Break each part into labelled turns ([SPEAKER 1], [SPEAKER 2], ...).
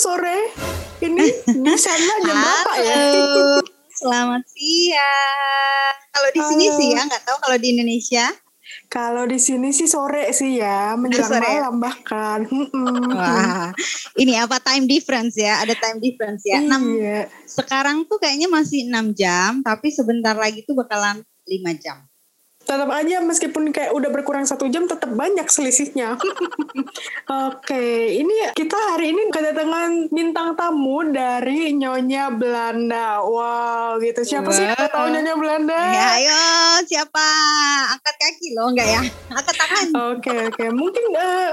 [SPEAKER 1] sore. Ini di sana jam berapa ya?
[SPEAKER 2] Selamat siang. Kalau di sini
[SPEAKER 1] Halo.
[SPEAKER 2] siang, nggak tahu kalau di Indonesia.
[SPEAKER 1] Kalau di sini sih sore sih ya, menjelang
[SPEAKER 2] Sore ya?
[SPEAKER 1] malam bahkan.
[SPEAKER 2] Wah, ini apa time difference ya? Ada time difference ya. Enam-
[SPEAKER 1] Iya.
[SPEAKER 2] sekarang tuh kayaknya masih 6 jam, tapi sebentar lagi tuh bakalan 5 jam.
[SPEAKER 1] Tetap aja meskipun kayak udah berkurang satu jam, tetap banyak selisihnya. Oke, ini kita hari ini kedatangan bintang tamu dari Nyonya Belanda. Wow, gitu. Siapa sih yang tahu
[SPEAKER 2] Wow.
[SPEAKER 1] Nyonya Belanda?
[SPEAKER 2] Ya, ayo siapa? Angkat kaki loh, enggak ya? Angkat tangan.
[SPEAKER 1] Oke oke mungkin eh,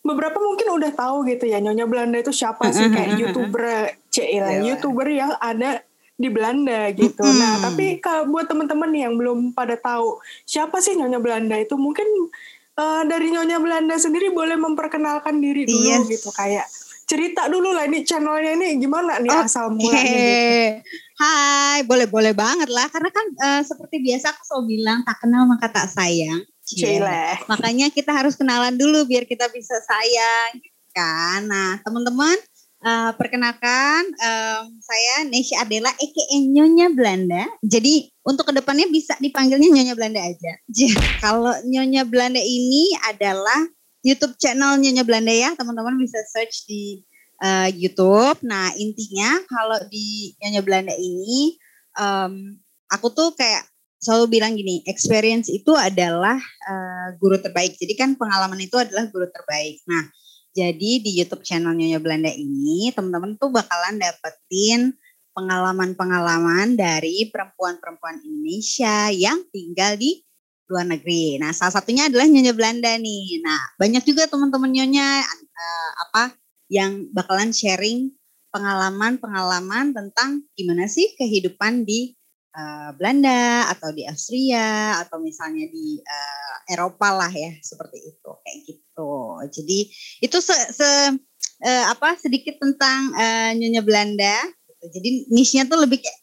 [SPEAKER 1] beberapa mungkin udah tahu gitu ya Nyonya Belanda itu siapa sih kayak youtuber Cila
[SPEAKER 2] Iya.
[SPEAKER 1] youtuber yang ada di Belanda gitu.
[SPEAKER 2] Mm-mm.
[SPEAKER 1] Nah tapi kalau buat teman-teman yang belum pada tahu siapa sih Nyonya Belanda itu mungkin eh, dari Nyonya Belanda sendiri boleh memperkenalkan diri dulu
[SPEAKER 2] Yes.
[SPEAKER 1] gitu kayak cerita dulu lah ini channelnya ini gimana nih asal
[SPEAKER 2] Oke.
[SPEAKER 1] mulanya gitu.
[SPEAKER 2] Hai, boleh-boleh banget lah. Karena kan eh, seperti biasa aku selalu bilang tak kenal maka tak sayang. Cie.
[SPEAKER 1] Cila.
[SPEAKER 2] Makanya kita harus kenalan dulu biar kita bisa sayang kan. Nah, teman-teman eh, perkenalkan em, saya Nesya Adela aka Nyonya Belanda. Jadi untuk ke depannya bisa dipanggilnya Nyonya Belanda aja. Kalau Nyonya Belanda ini adalah YouTube channel Nyonya Belanda ya, teman-teman bisa search di eh, YouTube. Nah intinya kalau di Nyonya Belanda ini, em, aku tuh kayak selalu bilang gini, experience itu adalah eh, guru terbaik. Jadi kan pengalaman itu adalah guru terbaik. Nah, jadi di YouTube channel Nyonya Belanda ini, teman-teman tuh bakalan dapetin pengalaman-pengalaman dari perempuan-perempuan Indonesia yang tinggal di luar negeri. Nah, salah satunya adalah Nyonya Belanda nih. Nah, banyak juga teman-teman Nyonya eh, apa yang bakalan sharing pengalaman-pengalaman tentang gimana sih kehidupan di eh, Belanda atau di Austria atau misalnya di eh, Eropa lah ya seperti itu kayak gitu. Jadi itu se, se- eh, apa sedikit tentang eh, Nyonya Belanda. Jadi niche-nya tuh lebih kayak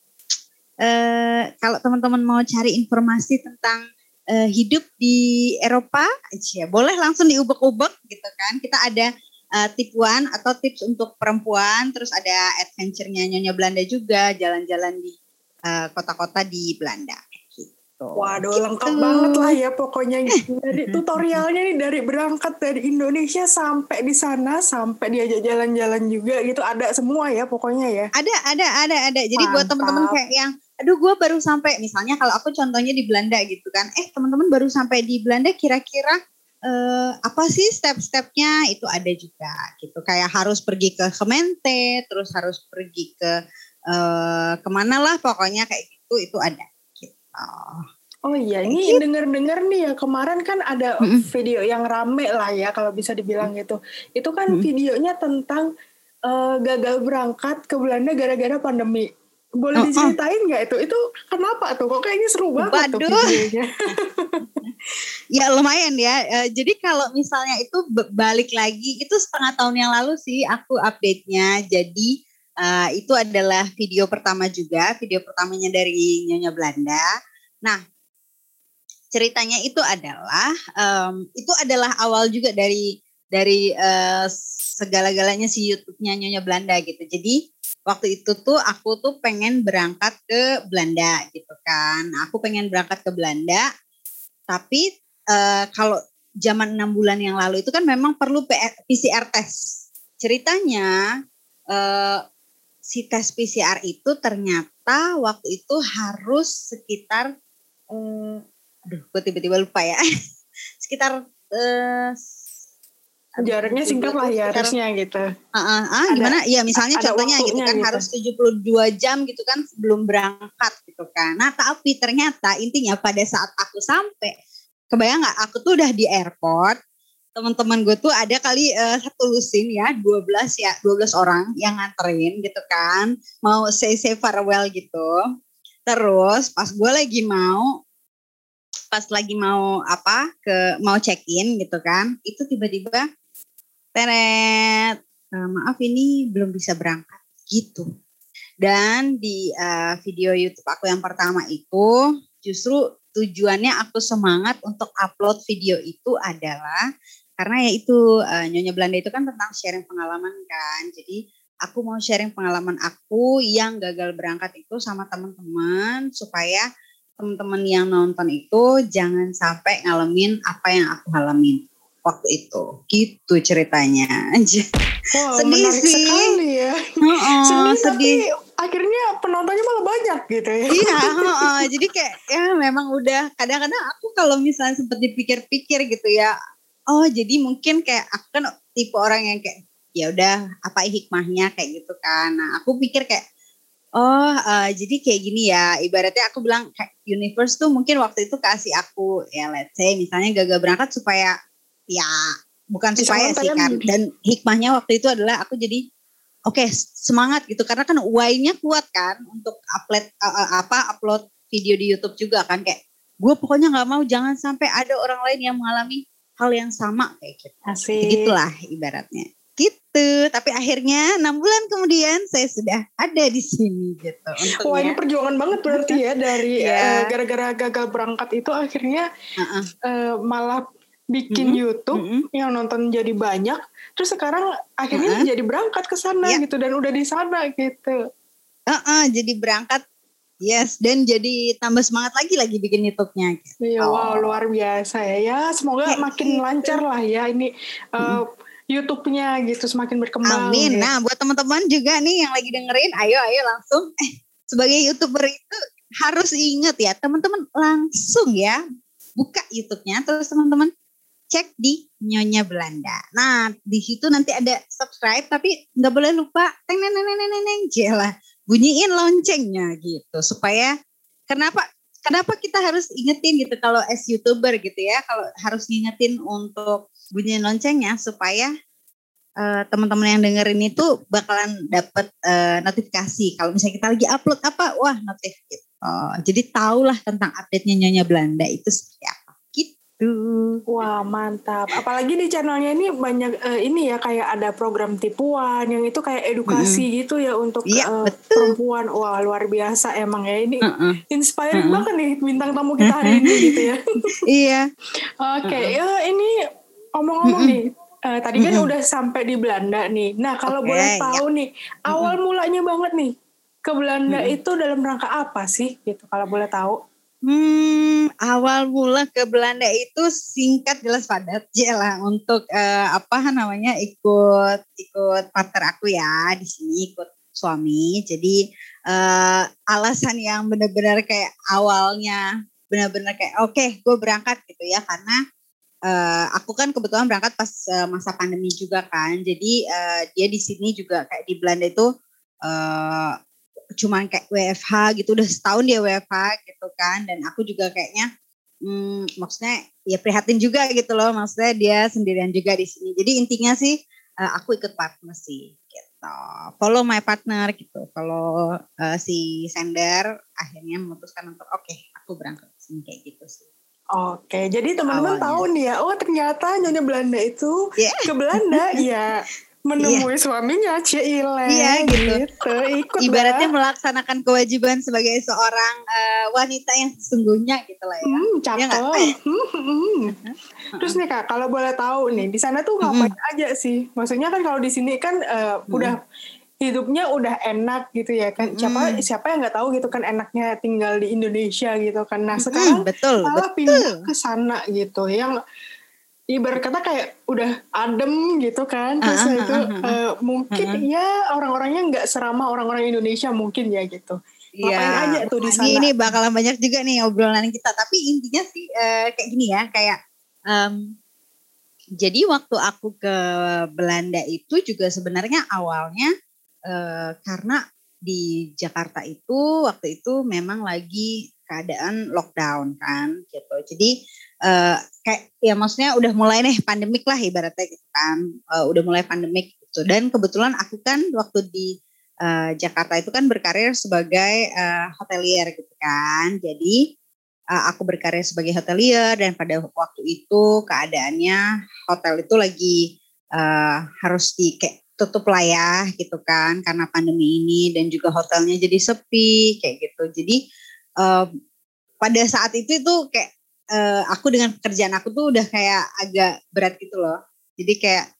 [SPEAKER 2] eh, kalau teman-teman mau cari informasi tentang eh, hidup di Eropa, ya boleh langsung diubek-ubek gitu kan. Kita ada eh, tip one atau tips untuk perempuan, terus ada adventure-nya Nyonya Belanda juga, jalan-jalan di eh, kota-kota di Belanda. Gitu.
[SPEAKER 1] Waduh,
[SPEAKER 2] Gitu.
[SPEAKER 1] lengkap banget lah ya pokoknya dari tutorialnya nih dari berangkat dari Indonesia sampai di sana sampai diajak jalan-jalan juga gitu ada semua ya pokoknya ya.
[SPEAKER 2] Ada, ada, ada, ada. Jadi buat
[SPEAKER 1] Mantap.
[SPEAKER 2] teman-teman kayak yang, aduh gue baru sampai, misalnya kalau aku contohnya di Belanda gitu kan, eh teman-teman baru sampai di Belanda kira-kira eh, apa sih step-stepnya itu ada juga gitu. Kayak harus pergi ke Kemente, terus harus pergi ke eh, ke mana lah pokoknya kayak gitu itu ada. Gitu.
[SPEAKER 1] Oh iya, ini
[SPEAKER 2] gitu.
[SPEAKER 1] denger-denger nih ya kemarin kan ada
[SPEAKER 2] Mm-mm.
[SPEAKER 1] video yang rame lah ya kalau bisa dibilang gitu. Itu kan
[SPEAKER 2] Mm-mm.
[SPEAKER 1] videonya tentang eh, gagal berangkat ke Belanda gara-gara pandemi. Boleh
[SPEAKER 2] Oh, oh.
[SPEAKER 1] diceritain nggak itu? Itu kenapa tuh? Kok kayaknya seru banget tuh videonya.
[SPEAKER 2] Ya lumayan ya. Eh, jadi kalau misalnya itu balik lagi itu setengah tahun yang lalu sih aku update-nya. Jadi eh, itu adalah video pertama juga, video pertamanya dari Nyonya Belanda. Nah, ceritanya itu adalah em, itu adalah awal juga dari dari eh, segala-galanya si YouTube-nya Nyonya Belanda gitu. Jadi waktu itu tuh aku tuh pengen berangkat ke Belanda gitu kan. Aku pengen berangkat ke Belanda tapi eh, kalau zaman enam bulan yang lalu itu kan memang perlu PCR test. Ceritanya eh, si tes PCR itu ternyata waktu itu harus sekitar, eh, aduh, gue tiba-tiba lupa ya, sekitar eh,
[SPEAKER 1] Jaraknya singkat lah ya
[SPEAKER 2] sekitar-
[SPEAKER 1] harusnya gitu.
[SPEAKER 2] Ah, ah, ah,
[SPEAKER 1] Ada-
[SPEAKER 2] gimana? Ya misalnya
[SPEAKER 1] ada
[SPEAKER 2] contohnya gitu kan
[SPEAKER 1] gitu.
[SPEAKER 2] harus 72 jam gitu kan sebelum berangkat gitu kan. Nah tapi ternyata intinya pada saat aku sampai, kebayang nggak? Aku tuh udah di airport, teman-teman gue tuh ada kali eh, satu lusin ya, 12 ya, 12 orang yang nganterin gitu kan, mau say say farewell gitu. Terus pas gue lagi mau pas lagi mau apa ke mau check in gitu kan, itu tiba-tiba teret "Eh, maaf ini belum bisa berangkat gitu. Dan di eh, video YouTube aku yang pertama itu justru tujuannya aku semangat untuk upload video itu adalah karena ya itu eh, Nyonya Belanda itu kan tentang sharing pengalaman kan. Jadi aku mau sharing pengalaman aku yang gagal berangkat itu sama teman-teman supaya teman-teman yang nonton itu jangan sampai ngalamin apa yang aku alamin waktu itu. Gitu ceritanya.
[SPEAKER 1] Wow,
[SPEAKER 2] sedih sih.
[SPEAKER 1] sekali ya.
[SPEAKER 2] Heeh,
[SPEAKER 1] sedih,
[SPEAKER 2] sedih.
[SPEAKER 1] tapi akhirnya penontonnya malah banyak gitu ya.
[SPEAKER 2] Iya, heeh. jadi kayak ya memang udah kadang-kadang aku kalau misalnya sempat dipikir-pikir gitu ya. Oh, jadi mungkin kayak aku kan tipe orang yang kayak ya udah apa hikmahnya kayak gitu kan. Nah, aku pikir kayak oh eh, jadi kayak gini ya. Ibaratnya aku bilang kayak universe tuh mungkin waktu itu kasih aku ya let's say misalnya gagal berangkat supaya ya bukan
[SPEAKER 1] Bisa
[SPEAKER 2] supaya sih kan dan hikmahnya waktu itu adalah aku jadi oke semangat gitu karena kan why-nya kuat kan untuk upload uh, uh, apa upload video di YouTube juga kan kayak gue pokoknya nggak mau jangan sampai ada orang lain yang mengalami hal yang sama kayak gitu
[SPEAKER 1] Asik.
[SPEAKER 2] gitulah ibaratnya gitu tapi akhirnya enam bulan kemudian saya sudah ada di sini gitu
[SPEAKER 1] Wah ini
[SPEAKER 2] untungnya
[SPEAKER 1] perjuangan banget berarti ya dari
[SPEAKER 2] Iya.
[SPEAKER 1] eh, gara-gara gagal berangkat itu akhirnya
[SPEAKER 2] Heeh.
[SPEAKER 1] eh, malah bikin
[SPEAKER 2] Mm-mm.
[SPEAKER 1] YouTube
[SPEAKER 2] Mm-mm.
[SPEAKER 1] yang nonton jadi banyak. Terus sekarang akhirnya
[SPEAKER 2] Mm-mm.
[SPEAKER 1] jadi berangkat ke sana
[SPEAKER 2] Iya.
[SPEAKER 1] gitu dan udah di sana gitu.
[SPEAKER 2] Heeh, jadi berangkat yes dan jadi tambah semangat lagi lagi bikin YouTube-nya.
[SPEAKER 1] Iya,
[SPEAKER 2] Oh.
[SPEAKER 1] wow luar biasa ya. Ya semoga
[SPEAKER 2] Kayak
[SPEAKER 1] makin
[SPEAKER 2] gitu.
[SPEAKER 1] lancar lah ya ini eh, YouTube-nya gitu semakin berkembang.
[SPEAKER 2] Amin.
[SPEAKER 1] gitu.
[SPEAKER 2] Nah, buat teman-teman juga nih yang lagi dengerin, ayo ayo langsung eh sebagai YouTuber itu harus inget ya, teman-teman langsung ya buka YouTube-nya terus teman-teman cek di Nyonya Belanda. Nah, di situ nanti ada subscribe tapi nggak boleh lupa teng neng neng neng neng jelah bunyiin loncengnya gitu supaya kenapa kenapa kita harus ingetin gitu kalau as youtuber gitu ya kalau harus ngingetin untuk bunyiin loncengnya supaya eh, teman-teman yang dengerin itu bakalan dapat eh, notifikasi kalau misalnya kita lagi upload apa wah notif gitu. Oh, jadi tahulah tentang update-nya Nyonya Belanda itu apa gitu.
[SPEAKER 1] Wah mantap. Apalagi di channelnya ini banyak eh, ini ya kayak ada program tipuan yang itu kayak edukasi gitu ya untuk eh,
[SPEAKER 2] betul.
[SPEAKER 1] perempuan. Wah luar biasa emang ya ini
[SPEAKER 2] Heeh.
[SPEAKER 1] inspiring
[SPEAKER 2] Mm-mm.
[SPEAKER 1] banget nih bintang tamu kita hari ini gitu ya.
[SPEAKER 2] Iya.
[SPEAKER 1] Oke ya ini omong-omong
[SPEAKER 2] Mm-mm.
[SPEAKER 1] nih. eh, tadi kan
[SPEAKER 2] Mm-mm.
[SPEAKER 1] udah sampai di Belanda nih. Nah kalau
[SPEAKER 2] Oke,
[SPEAKER 1] boleh
[SPEAKER 2] ya.
[SPEAKER 1] tahu nih awal mulanya banget nih ke Belanda
[SPEAKER 2] Mm-mm.
[SPEAKER 1] itu dalam rangka apa sih gitu kalau boleh tahu?
[SPEAKER 2] Hmm, awal mula ke Belanda itu singkat jelas padat ya lah untuk eh, apa namanya ikut ikut partner aku ya di sini ikut suami. Jadi eh, alasan yang benar-benar kayak awalnya benar-benar kayak oke gue berangkat gitu ya karena eh, aku kan kebetulan berangkat pas eh, masa pandemi juga kan. Jadi eh, dia di sini juga kayak di Belanda itu eh, cuman kayak WFH gitu udah setahun dia WFH gitu kan dan aku juga kayaknya hmm, maksudnya ya prihatin juga gitu loh maksudnya dia sendirian juga di sini. Jadi intinya sih eh, aku ikut partner sih gitu. Follow my partner gitu kalau eh, si sender akhirnya memutuskan untuk oke aku berangkat ke sini kayak gitu sih.
[SPEAKER 1] Oke, jadi teman-teman tahu nih ya, oh ternyata Nyonya Belanda itu
[SPEAKER 2] Iya.
[SPEAKER 1] ke Belanda. Ya menemui suaminya Cile
[SPEAKER 2] Iya, gitu.
[SPEAKER 1] Ikut
[SPEAKER 2] ibaratnya
[SPEAKER 1] lah.
[SPEAKER 2] melaksanakan kewajiban sebagai seorang eh, wanita yang sesungguhnya gitu lah ya
[SPEAKER 1] Hmm,
[SPEAKER 2] Iya
[SPEAKER 1] cakep. Hmm, hmm. Terus nih kak, kalau boleh tahu nih, di sana tuh ngapain aja sih? Maksudnya kan kalau di sini kan eh, udah hidupnya udah enak gitu ya kan? Siapa siapa yang nggak tahu gitu kan enaknya tinggal di Indonesia gitu kan? Nah sekarang
[SPEAKER 2] Hmm, betul
[SPEAKER 1] malah
[SPEAKER 2] betul
[SPEAKER 1] pindah ke sana gitu, yang ibarat kata kayak udah adem gitu kan? Terus
[SPEAKER 2] Ah, ah,
[SPEAKER 1] itu
[SPEAKER 2] ah, ah,
[SPEAKER 1] eh, mungkin ya orang-orangnya nggak seramah orang-orang Indonesia mungkin ya gitu. Ngapain aja tuh di sana?
[SPEAKER 2] Ini, bakalan banyak juga nih obrolan kita. Tapi intinya sih eh, kayak gini ya, kayak em, jadi waktu aku ke Belanda itu juga sebenarnya awalnya eh, karena di Jakarta itu waktu itu memang lagi keadaan lockdown kan gitu. Jadi eh, kayak ya maksudnya udah mulai nih pandemik lah ibaratnya gitu kan. Eh, udah mulai pandemik gitu. Dan kebetulan aku kan waktu di eh, Jakarta itu kan berkarir sebagai eh, hotelier gitu kan. Jadi eh, aku berkarir sebagai hotelier dan pada waktu itu keadaannya hotel itu lagi eh, harus di kayak tutup lah ya gitu kan karena pandemi ini dan juga hotelnya jadi sepi kayak gitu. Jadi eh, pada saat itu tuh kayak eh, aku dengan pekerjaan aku tuh udah kayak agak berat gitu loh. Jadi kayak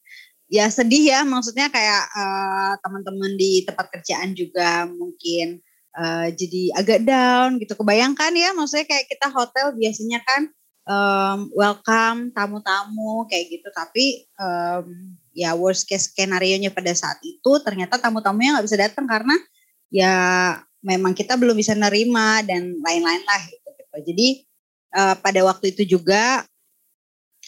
[SPEAKER 2] ya sedih ya maksudnya kayak uh, teman-teman di tempat kerjaan juga mungkin uh, jadi agak down gitu kebayangkan ya maksudnya kayak kita hotel biasanya kan um, welcome tamu-tamu kayak gitu tapi um, ya worst case skenario nya pada saat itu ternyata tamu-tamunya nggak bisa datang karena ya memang kita belum bisa nerima dan lain-lain lah gitu, gitu. jadi uh, pada waktu itu juga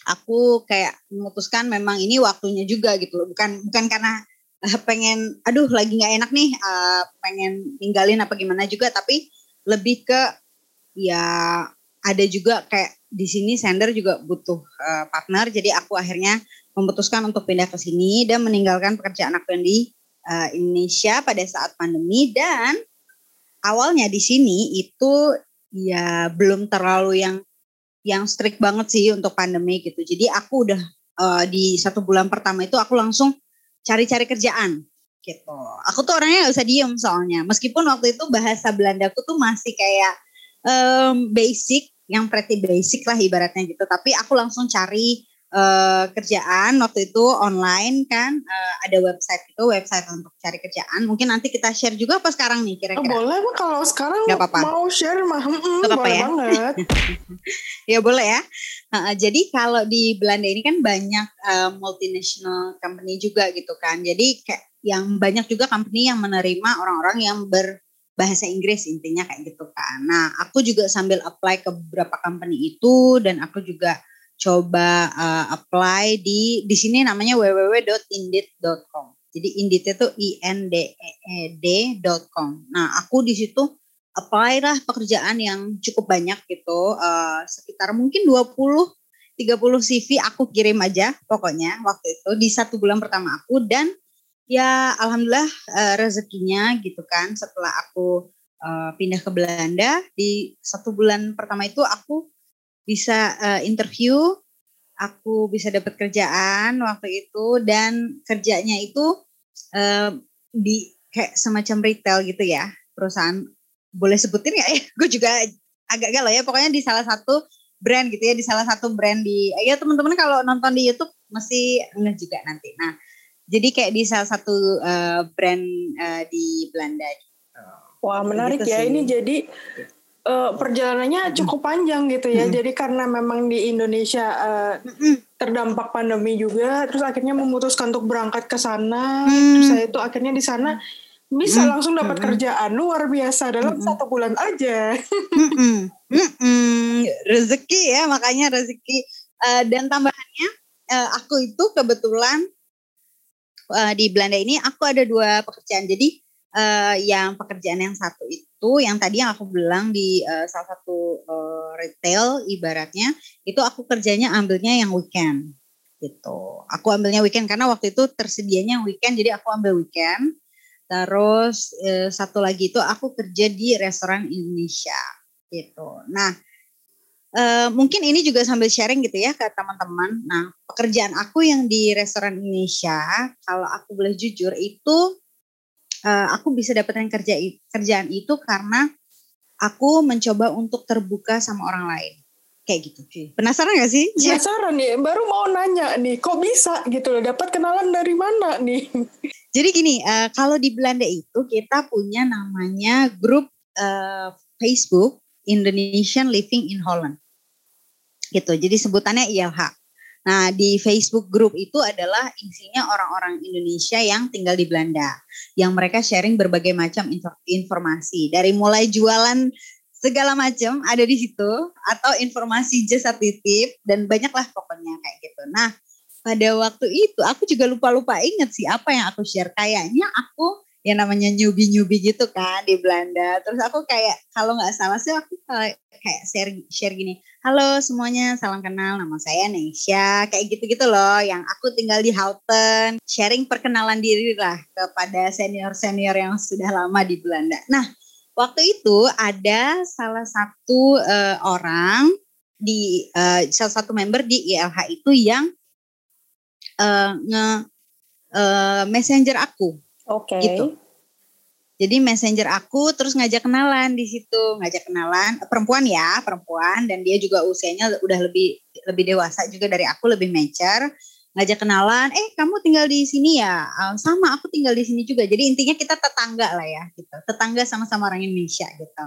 [SPEAKER 2] aku kayak memutuskan memang ini waktunya juga gitu loh. Bukan bukan karena uh, pengen aduh lagi nggak enak nih uh, pengen ninggalin apa gimana juga tapi lebih ke ya ada juga kayak di sini sender juga butuh uh, partner. Jadi aku akhirnya memutuskan untuk pindah ke sini dan meninggalkan pekerjaan aku yang di uh, Indonesia pada saat pandemi. Dan awalnya di sini itu ya belum terlalu yang yang strict banget sih untuk pandemi gitu. Jadi aku udah uh, di satu bulan pertama itu aku langsung cari-cari kerjaan gitu. Aku tuh orangnya gak usah diem soalnya. Meskipun waktu itu bahasa Belanda aku tuh masih kayak um, basic, yang pretty basic lah ibaratnya gitu. Tapi aku langsung cari uh, kerjaan waktu itu online kan uh, ada website itu website untuk cari kerjaan. Mungkin nanti kita share juga apa sekarang nih kira-kira?
[SPEAKER 1] Oh, boleh mah kalau sekarang
[SPEAKER 2] Gak apa -apa.
[SPEAKER 1] mau share mah mm,
[SPEAKER 2] Gak apa
[SPEAKER 1] boleh
[SPEAKER 2] ya?
[SPEAKER 1] banget.
[SPEAKER 2] Ya boleh ya. Uh, jadi kalau di Belanda ini kan banyak uh, multinational company juga gitu kan. Jadi kayak yang banyak juga company yang menerima orang-orang yang berbahasa Inggris intinya kayak gitu kan. Nah aku juga sambil apply ke beberapa company itu dan aku juga coba uh, apply di di sini namanya www.indeed.com. Jadi Indeed itu i n d e e d.com. Nah, aku di situ apply lah pekerjaan yang cukup banyak gitu, uh, sekitar mungkin 20 30 CV aku kirim aja pokoknya waktu itu di satu bulan pertama aku dan ya alhamdulillah uh, rezekinya gitu kan setelah aku uh, pindah ke Belanda di satu bulan pertama itu aku bisa uh, interview, aku bisa dapat kerjaan waktu itu dan kerjanya itu uh, di kayak semacam retail gitu ya perusahaan boleh sebutin nggak ya? Gue juga agak galau ya pokoknya di salah satu brand gitu ya di salah satu brand di ya teman-teman kalau nonton di YouTube masih enggak juga nanti. Nah jadi kayak di salah satu uh, brand uh, di Belanda.
[SPEAKER 1] Wah menarik
[SPEAKER 2] Gitu
[SPEAKER 1] ya
[SPEAKER 2] sih.
[SPEAKER 1] ini jadi eh, perjalanannya cukup panjang gitu ya.
[SPEAKER 2] Mm-mm.
[SPEAKER 1] Jadi karena memang di Indonesia
[SPEAKER 2] Mm-mm.
[SPEAKER 1] terdampak pandemi juga, terus akhirnya memutuskan untuk berangkat ke sana.
[SPEAKER 2] Hmm.
[SPEAKER 1] Terus saya itu akhirnya di sana bisa
[SPEAKER 2] Mm-mm.
[SPEAKER 1] langsung dapat
[SPEAKER 2] Mm-mm.
[SPEAKER 1] kerjaan luar biasa dalam
[SPEAKER 2] Mm-mm.
[SPEAKER 1] satu bulan aja.
[SPEAKER 2] Mm-mm. Mm-mm. rezeki ya makanya rezeki Eh, dan tambahannya eh, aku itu kebetulan eh, di Belanda ini aku ada dua pekerjaan jadi eh, yang pekerjaan yang satu itu yang tadi yang aku bilang di eh, salah satu eh, retail ibaratnya itu aku kerjanya ambilnya yang weekend gitu. Aku ambilnya weekend karena waktu itu tersedianya weekend jadi aku ambil weekend. Terus eh, satu lagi itu aku kerja di restoran Indonesia gitu. Nah Eh, mungkin ini juga sambil sharing gitu ya ke teman-teman. Nah, pekerjaan aku yang di restoran Indonesia, kalau aku boleh jujur itu eh, aku bisa dapatkan kerja kerjaan itu karena aku mencoba untuk terbuka sama orang lain. Kayak gitu, cuy. Penasaran gak sih?
[SPEAKER 1] Penasaran nih, baru mau nanya nih, kok bisa gitu loh, dapat kenalan dari mana nih?
[SPEAKER 2] Jadi gini, eh, kalau di Belanda itu kita punya namanya grup eh, Facebook Indonesian Living in Holland. Gitu. Jadi sebutannya ILH. Nah, di Facebook grup itu adalah isinya orang-orang Indonesia yang tinggal di Belanda. Yang mereka sharing berbagai macam info- informasi. Dari mulai jualan segala macam ada di situ. Atau informasi jasa titip. Dan banyaklah pokoknya kayak gitu. Nah, pada waktu itu aku juga lupa-lupa inget sih apa yang aku share. Kayaknya aku yang namanya newbie-newbie gitu kan di Belanda. Terus aku kayak kalau nggak salah sih aku kayak kayak share share gini. Halo semuanya, salam kenal. Nama saya Nesha. Kayak gitu-gitu loh. Yang aku tinggal di Houten. Sharing perkenalan diri lah kepada senior-senior yang sudah lama di Belanda. Nah, waktu itu ada salah satu eh, orang di eh, salah satu member di ILH itu yang eh, nge eh, messenger aku
[SPEAKER 1] Oke.
[SPEAKER 2] gitu. Jadi messenger aku terus ngajak kenalan di situ, ngajak kenalan perempuan ya, perempuan dan dia juga usianya udah lebih lebih dewasa juga dari aku, lebih mature. ngajak kenalan, eh kamu tinggal di sini ya, uh, sama aku tinggal di sini juga. Jadi intinya kita tetangga lah ya, gitu. Tetangga sama-sama orang Indonesia gitu.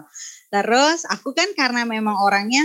[SPEAKER 2] Terus aku kan karena memang orangnya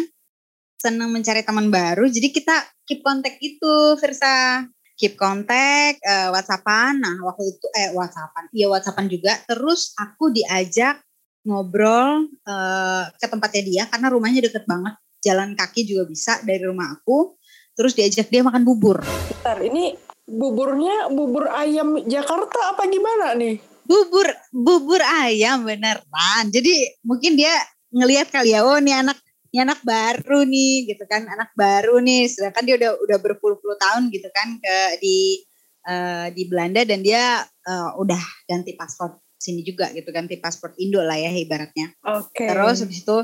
[SPEAKER 2] senang mencari teman baru, jadi kita keep kontak itu, Versa. Keep kontak, uh, WhatsAppan. Nah waktu itu eh WhatsAppan, iya WhatsAppan juga. Terus aku diajak ngobrol uh, ke tempatnya dia karena rumahnya deket banget, jalan kaki juga bisa dari rumah aku terus diajak dia makan bubur.
[SPEAKER 1] Bentar, ini buburnya bubur ayam Jakarta apa gimana nih?
[SPEAKER 2] Bubur bubur ayam beneran. Jadi mungkin dia ngelihat kali ya, oh ini anak ini anak baru nih gitu kan, anak baru nih. Sedangkan dia udah udah berpuluh-puluh tahun gitu kan ke di uh, di Belanda dan dia uh, udah ganti paspor sini juga gitu ganti paspor Indo lah ya ibaratnya.
[SPEAKER 1] Oke. Okay.
[SPEAKER 2] Terus habis itu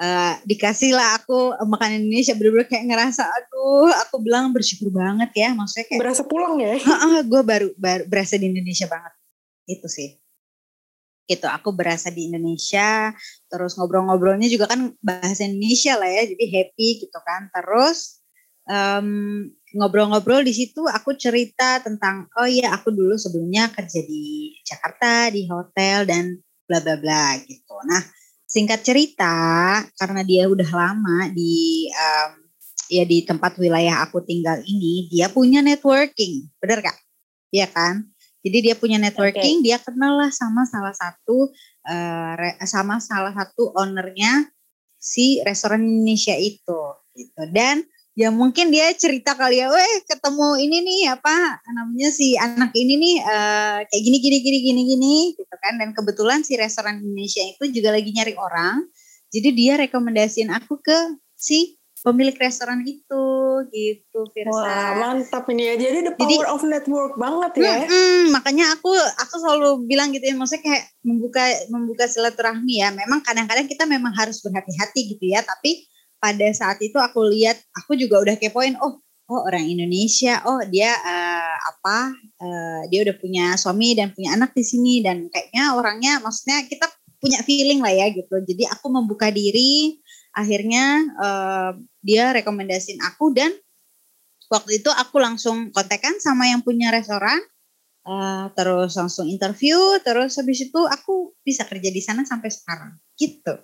[SPEAKER 2] uh, dikasih lah aku makanan Indonesia bener-bener kayak ngerasa aduh aku bilang bersyukur banget ya maksudnya kayak
[SPEAKER 1] berasa pulang ya
[SPEAKER 2] gue baru, baru berasa di Indonesia banget itu sih gitu. Aku berasa di Indonesia terus ngobrol-ngobrolnya juga kan bahasa Indonesia lah ya jadi happy gitu kan. Terus um, ngobrol-ngobrol di situ aku cerita tentang oh iya aku dulu sebelumnya kerja di Jakarta di hotel dan bla bla bla gitu. Nah singkat cerita karena dia udah lama di um, ya di tempat wilayah aku tinggal ini dia punya networking. Bener kak Iya kan jadi dia punya networking okay. dia kenal lah sama salah satu uh, sama salah satu ownernya si restoran Indonesia itu gitu. Dan ya mungkin dia cerita kali ya, weh ketemu ini nih apa namanya si anak ini nih uh, kayak gini gini gini gini gini gitu kan. Dan kebetulan si restoran Indonesia itu juga lagi nyari orang, jadi dia rekomendasiin aku ke si pemilik restoran itu gitu Firsa.
[SPEAKER 1] Wah mantap ini ya jadi the power jadi, of network banget ya.
[SPEAKER 2] Mm, mm, makanya aku aku selalu bilang gitu ya maksudnya kayak membuka membuka silaturahmi ya. Memang kadang-kadang kita memang harus berhati-hati gitu ya tapi pada saat itu aku lihat aku juga udah kepoin oh oh orang Indonesia oh dia uh, apa uh, dia udah punya suami dan punya anak di sini dan kayaknya orangnya maksudnya kita punya feeling lah ya gitu jadi aku membuka diri akhirnya uh, dia rekomendasiin aku dan waktu itu aku langsung kontekan sama yang punya restoran uh, terus langsung interview terus habis itu aku bisa kerja di sana sampai sekarang gitu.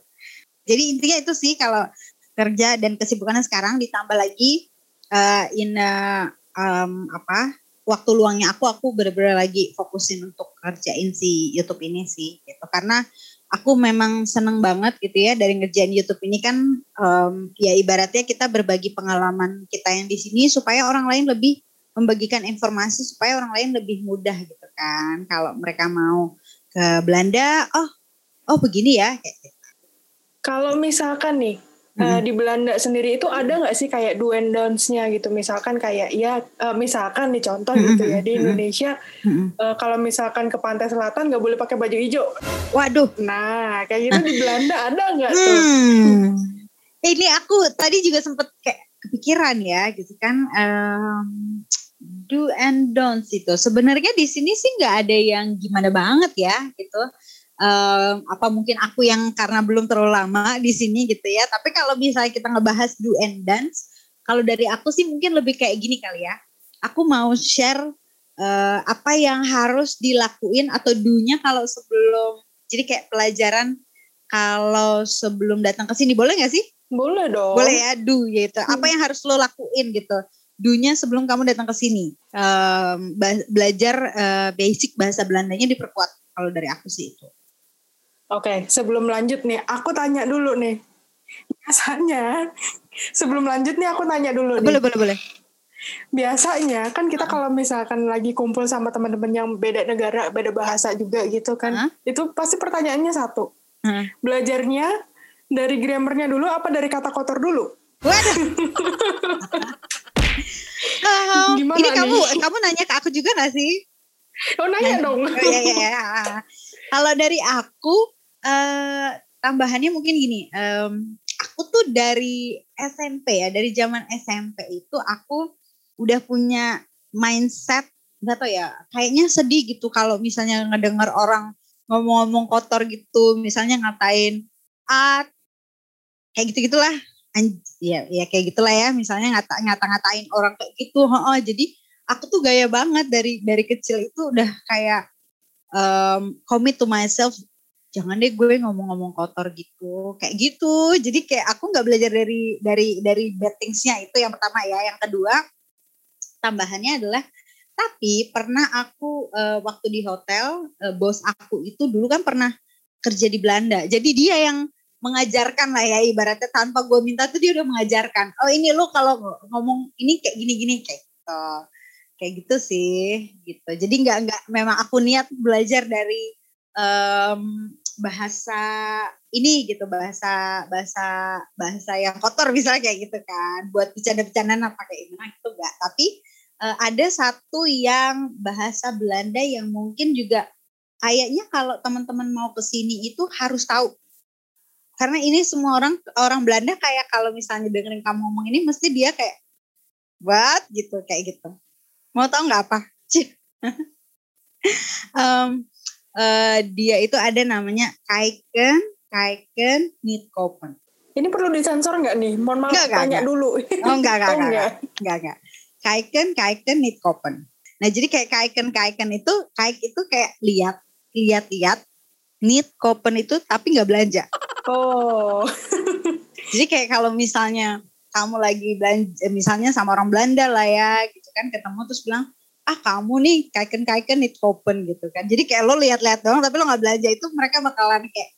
[SPEAKER 2] Jadi intinya itu sih kalau kerja dan kesibukannya sekarang ditambah lagi uh, in uh, um, apa waktu luangnya aku aku bener-bener lagi fokusin untuk kerjain si YouTube ini sih gitu. Karena aku memang seneng banget gitu ya dari ngerjain YouTube ini kan um, ya ibaratnya kita berbagi pengalaman kita yang di sini supaya orang lain lebih membagikan informasi supaya orang lain lebih mudah gitu kan kalau mereka mau ke Belanda oh oh begini ya gitu.
[SPEAKER 1] kalau misalkan nih Uh, di Belanda sendiri itu ada nggak sih kayak do and don'ts-nya gitu misalkan kayak ya uh, misalkan nih contoh gitu ya di Indonesia uh, kalau misalkan ke pantai selatan nggak boleh pakai baju hijau.
[SPEAKER 2] Waduh.
[SPEAKER 1] Nah kayak gitu di Belanda ada nggak tuh? Hmm.
[SPEAKER 2] Ini aku tadi juga sempet kayak kepikiran ya gitu kan um, do and don'ts itu sebenarnya di sini sih nggak ada yang gimana banget ya gitu um, apa mungkin aku yang karena belum terlalu lama di sini gitu ya. Tapi kalau misalnya kita ngebahas do and dance, kalau dari aku sih mungkin lebih kayak gini kali ya. Aku mau share uh, apa yang harus dilakuin atau do-nya kalau sebelum jadi kayak pelajaran kalau sebelum datang ke sini boleh nggak sih?
[SPEAKER 1] Boleh dong.
[SPEAKER 2] Boleh ya, do gitu. Hmm. Apa yang harus lo lakuin gitu? dunya sebelum kamu datang ke sini. Um, belajar uh, basic bahasa Belandanya diperkuat kalau dari aku sih itu.
[SPEAKER 1] Oke, sebelum lanjut nih, aku tanya dulu nih. Biasanya, sebelum lanjut nih aku tanya dulu
[SPEAKER 2] boleh, nih. Boleh, boleh, boleh.
[SPEAKER 1] Biasanya kan kita kalau misalkan lagi kumpul sama teman-teman yang beda negara, beda bahasa juga gitu kan, huh? itu pasti pertanyaannya satu. Huh? Belajarnya dari grammarnya dulu apa dari kata kotor dulu?
[SPEAKER 2] Waduh. uh, Gimana ini nih? kamu kamu nanya ke aku juga gak sih?
[SPEAKER 1] Oh nanya dong.
[SPEAKER 2] Oh, iya, iya, iya. Kalau dari aku, uh, tambahannya mungkin gini, um, aku tuh dari SMP ya, dari zaman SMP itu aku udah punya mindset nggak tau ya, kayaknya sedih gitu kalau misalnya ngedengar orang ngomong-ngomong kotor gitu, misalnya ngatain ah kayak gitu gitulah, ya ya kayak gitulah ya, misalnya ngata ngata ngatain orang kayak gitu, oh, jadi aku tuh gaya banget dari dari kecil itu udah kayak um, commit to myself jangan deh gue ngomong-ngomong kotor gitu. Kayak gitu. Jadi kayak aku nggak belajar dari dari dari bad thingsnya itu yang pertama ya. Yang kedua tambahannya adalah tapi pernah aku uh, waktu di hotel uh, bos aku itu dulu kan pernah kerja di Belanda. Jadi dia yang mengajarkan lah ya ibaratnya tanpa gue minta tuh dia udah mengajarkan. Oh ini lo kalau ngomong ini kayak gini-gini kayak gitu. Kayak gitu sih gitu. Jadi nggak nggak memang aku niat belajar dari um, bahasa ini gitu bahasa bahasa bahasa yang kotor misalnya kayak gitu kan buat bercanda-bercandaan apa kayak gimana itu enggak. Tapi uh, ada satu yang bahasa Belanda yang mungkin juga kayaknya kalau teman-teman mau ke sini itu harus tahu. Karena ini semua orang orang Belanda kayak kalau misalnya dengerin kamu ngomong ini mesti dia kayak what? gitu kayak gitu. Mau tahu nggak apa? Um, uh, dia itu ada namanya Kaiken Kaiken Nitkopen.
[SPEAKER 1] Ini perlu disensor nggak nih? Mohon maaf enggak, tanya enggak. dulu.
[SPEAKER 2] Oh enggak enggak, oh, enggak, enggak, enggak, enggak. Kaiken Kaiken Nitkopen. Nah jadi kayak Kaiken Kaiken itu Kaik itu kayak lihat lihat lihat Nitkopen itu tapi nggak belanja.
[SPEAKER 1] Oh.
[SPEAKER 2] jadi kayak kalau misalnya kamu lagi belanja misalnya sama orang Belanda lah ya gitu kan ketemu terus bilang ah kamu nih kaiken kaiken it open gitu kan. Jadi kayak lo lihat-lihat doang tapi lo nggak belanja itu mereka bakalan kayak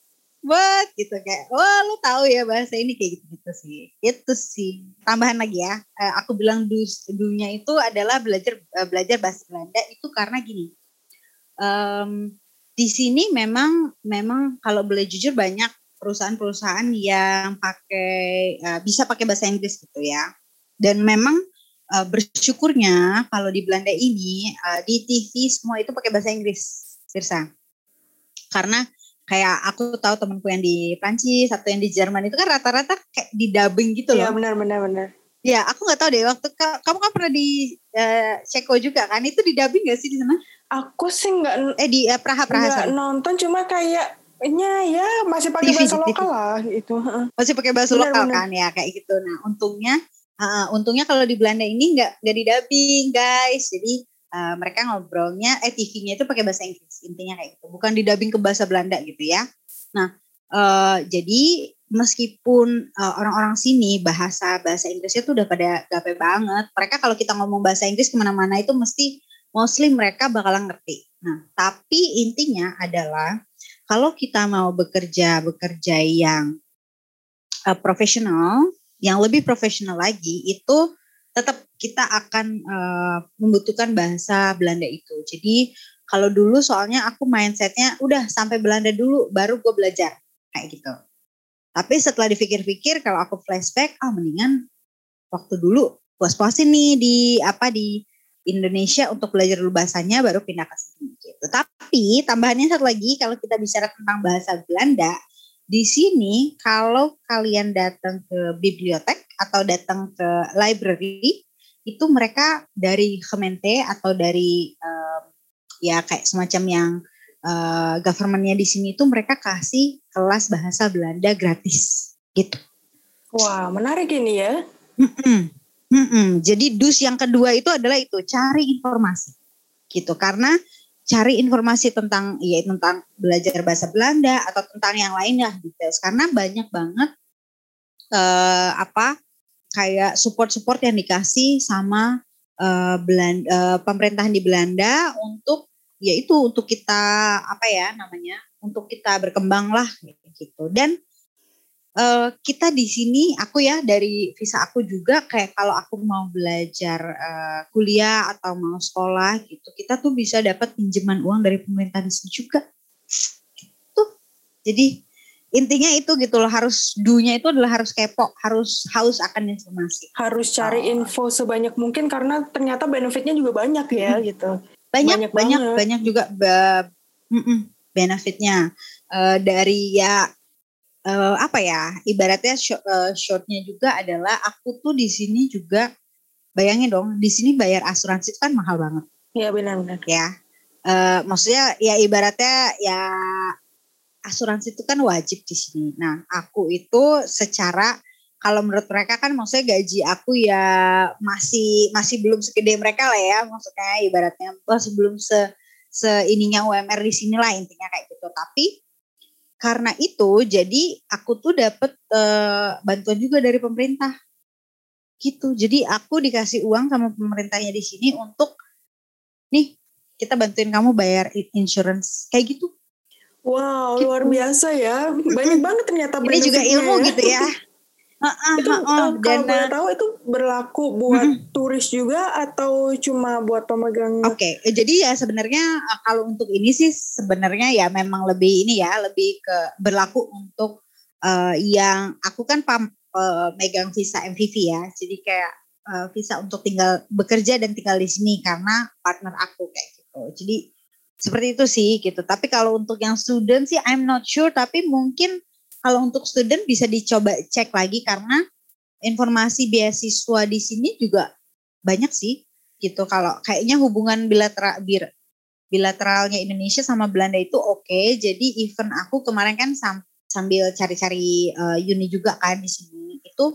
[SPEAKER 2] what? gitu kayak wah lo tahu ya bahasa ini kayak gitu gitu sih. Itu sih. Tambahan lagi ya uh, aku bilang dunia itu adalah belajar uh, belajar bahasa Belanda itu karena gini um, di sini memang memang kalau boleh jujur banyak perusahaan-perusahaan yang pakai uh, bisa pakai bahasa Inggris gitu ya. Dan memang uh, bersyukurnya kalau di Belanda ini uh, di TV semua itu pakai bahasa Inggris, Firsa. Karena kayak aku tahu temanku yang di Prancis atau yang di Jerman itu kan rata-rata kayak di dubbing gitu
[SPEAKER 1] iya, loh. Iya benar benar benar.
[SPEAKER 2] Ya aku nggak tahu deh waktu kamu kan pernah di uh, Ceko juga kan itu di dubbing gak sih di sana?
[SPEAKER 1] Aku sih nggak
[SPEAKER 2] eh di uh, Praha Praha
[SPEAKER 1] nonton cuma kayaknya ya masih pakai bahasa lokal lah itu.
[SPEAKER 2] Masih pakai bahasa bener, lokal bener. kan ya kayak gitu. Nah untungnya Uh, untungnya kalau di Belanda ini nggak nggak didubbing guys, jadi uh, mereka ngobrolnya, eh TV-nya itu pakai bahasa Inggris intinya kayak gitu, bukan didubbing ke bahasa Belanda gitu ya. Nah uh, jadi meskipun orang orang-orang sini bahasa bahasa Inggrisnya tuh udah pada gape banget, mereka kalau kita ngomong bahasa Inggris ke mana-mana itu mesti mostly mereka bakalan ngerti. Nah tapi intinya adalah kalau kita mau bekerja bekerja yang uh, profesional yang lebih profesional lagi itu tetap kita akan uh, membutuhkan bahasa Belanda itu. Jadi kalau dulu soalnya aku mindsetnya udah sampai Belanda dulu baru gue belajar kayak gitu. Tapi setelah dipikir-pikir kalau aku flashback, ah mendingan waktu dulu puas-puasin nih di apa di Indonesia untuk belajar dulu bahasanya baru pindah ke sini gitu. Tapi tambahannya satu lagi kalau kita bicara tentang bahasa Belanda, di sini kalau kalian datang ke bibliotek atau datang ke library itu mereka dari Gemeente atau dari um, ya kayak semacam yang uh, governmentnya di sini itu mereka kasih kelas bahasa Belanda gratis gitu.
[SPEAKER 1] Wah menarik ini ya.
[SPEAKER 2] Mm-mm. Mm-mm. Jadi dus yang kedua itu adalah itu cari informasi gitu karena cari informasi tentang ya tentang belajar bahasa Belanda atau tentang yang lainnya detail karena banyak banget uh, apa kayak support-support yang dikasih sama uh, Belanda uh, pemerintahan di Belanda untuk yaitu untuk kita apa ya namanya untuk kita berkembang lah gitu. Dan uh, kita di sini aku ya dari visa aku juga kayak kalau aku mau belajar uh, kuliah atau mau sekolah gitu kita tuh bisa dapat pinjaman uang dari pemerintah di sini juga. Gitu. Jadi intinya itu gitu loh harus dunya itu adalah harus kepo harus haus akan informasi.
[SPEAKER 1] Harus cari oh. info sebanyak mungkin karena ternyata benefitnya juga banyak ya hmm. gitu.
[SPEAKER 2] Banyak banyak banyak, banyak juga benefitnya. Uh, dari ya uh, apa ya ibaratnya short, uh, shortnya juga adalah aku tuh di sini juga bayangin dong di sini bayar asuransi itu kan mahal banget.
[SPEAKER 1] Iya benar-benar
[SPEAKER 2] ya uh, maksudnya ya ibaratnya ya asuransi itu kan wajib di sini. Nah aku itu secara kalau menurut mereka kan maksudnya gaji aku ya masih masih belum segede mereka lah ya maksudnya ibaratnya masih belum se se ininya UMR di sini lah intinya kayak gitu. Tapi karena itu jadi aku tuh dapet uh, bantuan juga dari pemerintah. Gitu. Jadi aku dikasih uang sama pemerintahnya di sini untuk nih kita bantuin kamu bayar insurance. Kayak gitu.
[SPEAKER 1] Wow gitu. luar biasa ya. Banyak banget ternyata
[SPEAKER 2] ini juga ilmu ya. gitu ya
[SPEAKER 1] Uh, itu uh, uh, kalau boleh tahu itu berlaku buat uh, turis juga atau cuma buat pemegang?
[SPEAKER 2] Oke, okay, jadi ya sebenarnya kalau untuk ini sih sebenarnya ya memang lebih ini ya lebih ke berlaku untuk uh, yang aku kan pam, uh, megang visa MVV ya, jadi kayak uh, visa untuk tinggal bekerja dan tinggal di sini karena partner aku kayak gitu. Jadi seperti itu sih gitu. Tapi kalau untuk yang student sih I'm not sure, tapi mungkin kalau untuk student bisa dicoba cek lagi karena informasi beasiswa di sini juga banyak sih gitu. Kalau kayaknya hubungan bilateral bilateralnya Indonesia sama Belanda itu oke. Okay. Jadi event aku kemarin kan sambil cari-cari uh, uni juga kan di sini itu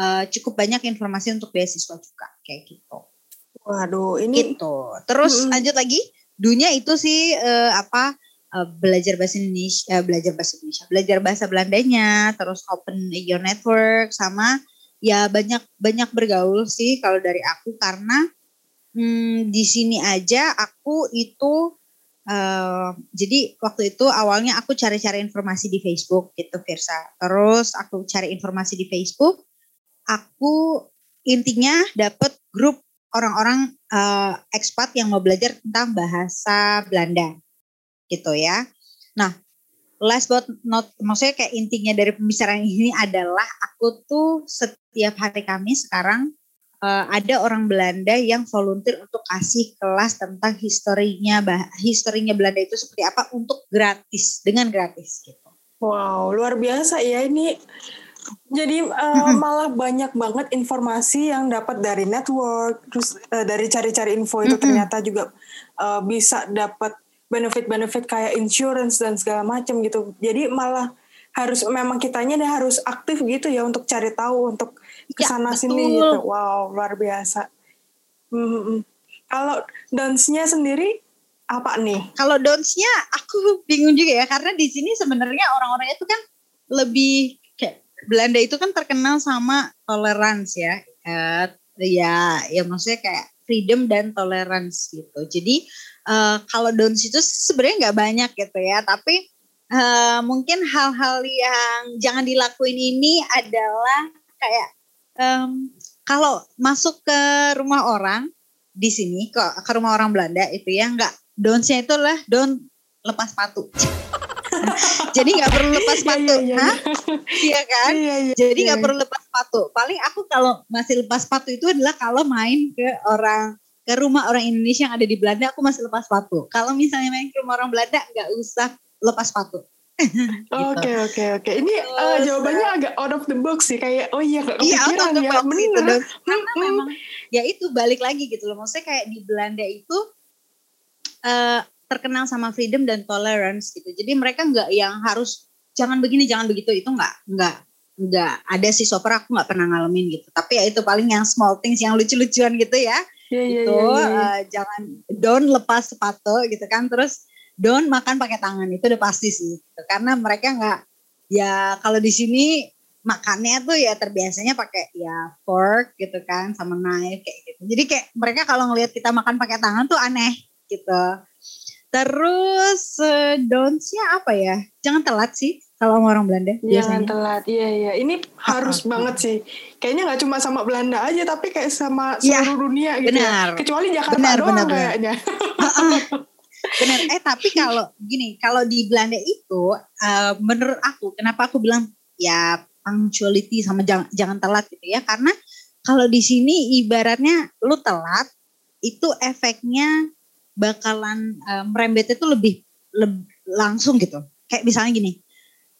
[SPEAKER 2] uh, cukup banyak informasi untuk beasiswa juga kayak gitu.
[SPEAKER 1] Waduh, ini
[SPEAKER 2] gitu. Terus hmm. lanjut lagi, dunia itu sih uh, apa uh, belajar bahasa Indonesia, uh, belajar bahasa Indonesia, belajar bahasa Belandanya, terus open your network sama ya banyak banyak bergaul sih kalau dari aku karena hmm, di sini aja aku itu uh, jadi waktu itu awalnya aku cari-cari informasi di Facebook gitu Virsa. Terus aku cari informasi di Facebook, aku intinya dapat grup orang-orang uh, ekspat yang mau belajar tentang bahasa Belanda gitu ya. Nah, last but not maksudnya kayak intinya dari pembicaraan ini adalah aku tuh setiap hari Kamis sekarang uh, ada orang Belanda yang volunteer untuk kasih kelas tentang historinya bah historinya Belanda itu seperti apa untuk gratis dengan gratis gitu.
[SPEAKER 1] Wow, luar biasa ya ini. Jadi uh, malah banyak banget informasi yang dapat dari network, terus uh, dari cari-cari info itu ternyata juga uh, bisa dapat benefit-benefit kayak insurance dan segala macam gitu. Jadi malah harus memang kitanya deh harus aktif gitu ya untuk cari tahu untuk ya, ke sana ya, sini gitu. Wow luar biasa. Hmm, kalau dance-nya sendiri apa nih?
[SPEAKER 2] Kalau dance-nya aku bingung juga ya karena di sini sebenarnya orang-orangnya itu kan lebih kayak Belanda itu kan terkenal sama tolerance ya. Uh, ya ya maksudnya kayak freedom dan tolerance gitu. Jadi uh, kalau downs itu sebenarnya nggak banyak gitu ya, tapi uh, mungkin hal-hal yang jangan dilakuin ini adalah kayak um, kalau masuk ke rumah orang di sini ke, ke rumah orang Belanda itu ya nggak downsnya itu lah don lepas sepatu. Jadi nggak perlu lepas iya, sepatu, iya, iya, iya kan? Iya, iya, Jadi nggak iya. perlu lepas sepatu. Paling aku kalau masih lepas sepatu itu adalah kalau main ke orang ke rumah orang Indonesia yang ada di Belanda aku masih lepas sepatu. Kalau misalnya main ke rumah orang Belanda nggak usah lepas sepatu.
[SPEAKER 1] Gitu. Oke oke oke. Ini uh, jawabannya agak out of the box sih kayak oh iya
[SPEAKER 2] nggak iya, out of the ya box gitu dong. Karena memang ya itu balik lagi gitu loh. Maksudnya kayak di Belanda itu uh, terkenal sama freedom dan tolerance gitu. Jadi mereka nggak yang harus jangan begini jangan begitu itu nggak nggak nggak ada sih so far aku nggak pernah ngalamin gitu. Tapi ya itu paling yang small things yang lucu-lucuan gitu ya yeah, itu yeah, yeah, yeah. Uh, jangan don't lepas sepatu gitu kan terus don't makan pakai tangan itu udah pasti sih gitu. karena mereka nggak ya kalau di sini makannya tuh ya terbiasanya pakai ya fork gitu kan sama knife kayak gitu jadi kayak mereka kalau ngelihat kita makan pakai tangan tuh aneh gitu terus uh, don'ts-nya apa ya jangan telat sih kalau orang Belanda
[SPEAKER 1] Jangan biasanya. telat, iya iya. Ini harus banget sih. Kayaknya nggak cuma sama Belanda aja, tapi kayak sama iya, seluruh ya, dunia gitu. Ya. Benar. Kecuali Jakarta benar, doang benar, kayaknya.
[SPEAKER 2] benar. Eh tapi kalau gini, kalau di Belanda itu, uh, menurut aku, kenapa aku bilang ya punctuality sama jangan, jangan telat gitu ya? Karena kalau di sini ibaratnya lu telat, itu efeknya bakalan uh, merembet itu lebih, lebih langsung gitu. Kayak misalnya gini,